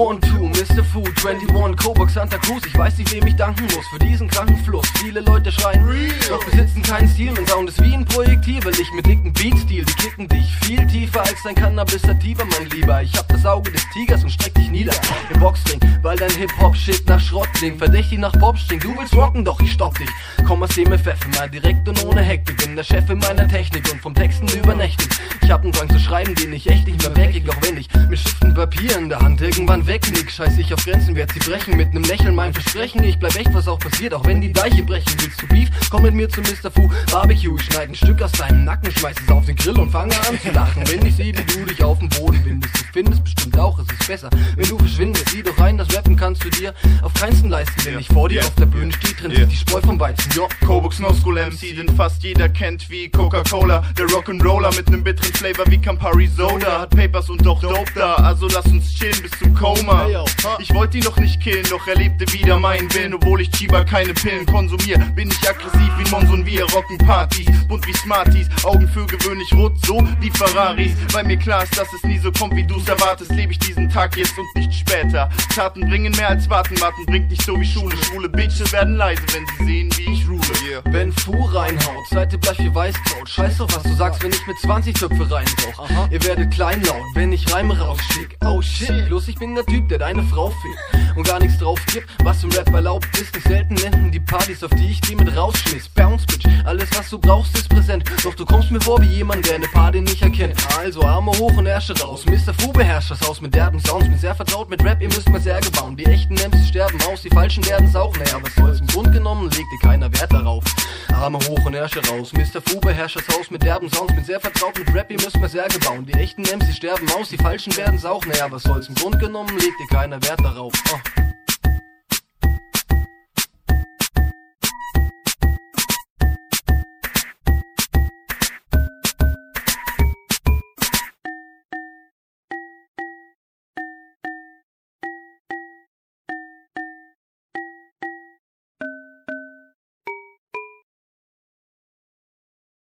One, two, Mr. Food, 21, Kobox, Santa Cruz. Ich weiß nicht, wem ich danken muss für diesen kranken Fluss. Viele Leute schreien, doch besitzen keinen Stil. Mein Sound ist wie ein Projektil, weil ich mit dicken Beatstil. Die kicken dich viel tiefer als dein Cannabis Sativa, mein Lieber. Ich hab das Auge des Tigers und streck dich nieder im Boxring, weil dein Hip-Hop-Shit nach Schrott klingt. Verdächtig nach Popstring, du willst rocken, doch ich stopp dich. Komm aus dem FF, mal direkt und ohne Hektik. Bin der Chef in meiner Technik und vom Texten übernächtig. Ich hab einen Drang zu schreiben, den ich echt nicht mehr wegkrieg, auch wenn ich mit Stiften Papier in der Hand irgendwann wegnick. Scheiß ich auf Grenzen, werd sie brechen mit nem Lächeln, mein Versprechen. Ich bleib echt, was auch passiert, auch wenn die Deiche brechen. Willst du Beef? Komm mit mir zu Mr. Fu Barbecue. Ich schneid ein Stück aus deinem Nacken, schmeiß es auf den Grill und fange an zu lachen. Wenn ich sehe, wie du dich auf dem Boden windest, du findest bestimmt es ist besser, wenn du verschwindest. Sieh doch rein, das Rappen kannst du dir auf keinsten leisten. Wenn ich vor dir auf der Bühne stehe, trennt sich die Spreu vom Weizen. Jo. Kobox No School MC, den fast jeder kennt wie Coca-Cola. Der Rock'n'Roller mit nem bitteren Flavor wie Campari Soda. Hat Papers und doch Dope da, also lass uns chillen bis zum Koma. Ich wollte ihn noch nicht killen, doch er lebte wieder meinen Willen. Obwohl ich Chiba keine Pillen konsumier, bin ich aggressiv wie Monsun. Wir rocken Partys, bunt wie Smarties. Augen für gewöhnlich rot, so wie Ferraris. Weil mir klar ist, dass es nie so kommt, wie du's erwartest. Lebe ich diesen Tag jetzt und nicht später. Taten bringen mehr als Warten, Warten bringt nicht so wie Schule. Schwule Bitches werden leise, wenn sie sehen, wie ich rule. Wenn Fu reinhaut, seid ihr bleich wie Weißkraut. Scheiß doch, was du sagst, wenn ich mit 20 Töpfe reinbrauch. Ihr werdet kleinlaut, wenn ich Reime rausschick. Oh shit, bloß ich bin der Typ, der deine Frau fickt und gar nichts drauf gibt, was im Rap erlaubt ist. Nicht selten enden die Partys, auf die ich die mit rausschmiss. Du brauchst ist präsent. Doch du kommst mir vor wie jemand, der eine Party nicht erkennt. Also Arme hoch und Ärsche raus. Mr. Fu beherrscht das Haus mit derben Sounds. Bin sehr vertraut mit Rap, ihr müsst mal Särge bauen. Die echten MCs sterben aus, die falschen werden's auch. Naja, was soll's im Grund genommen, legt dir keiner Wert darauf. Arme hoch und Ärsche raus. Mr. Fu beherrscht das Haus mit derben Sounds. Bin sehr vertraut mit Rap, ihr müsst mal Särge bauen. Die echten MCs sterben aus, die falschen werden's auch. Naja, was soll's im Grund genommen, legt dir keiner Wert darauf. Oh.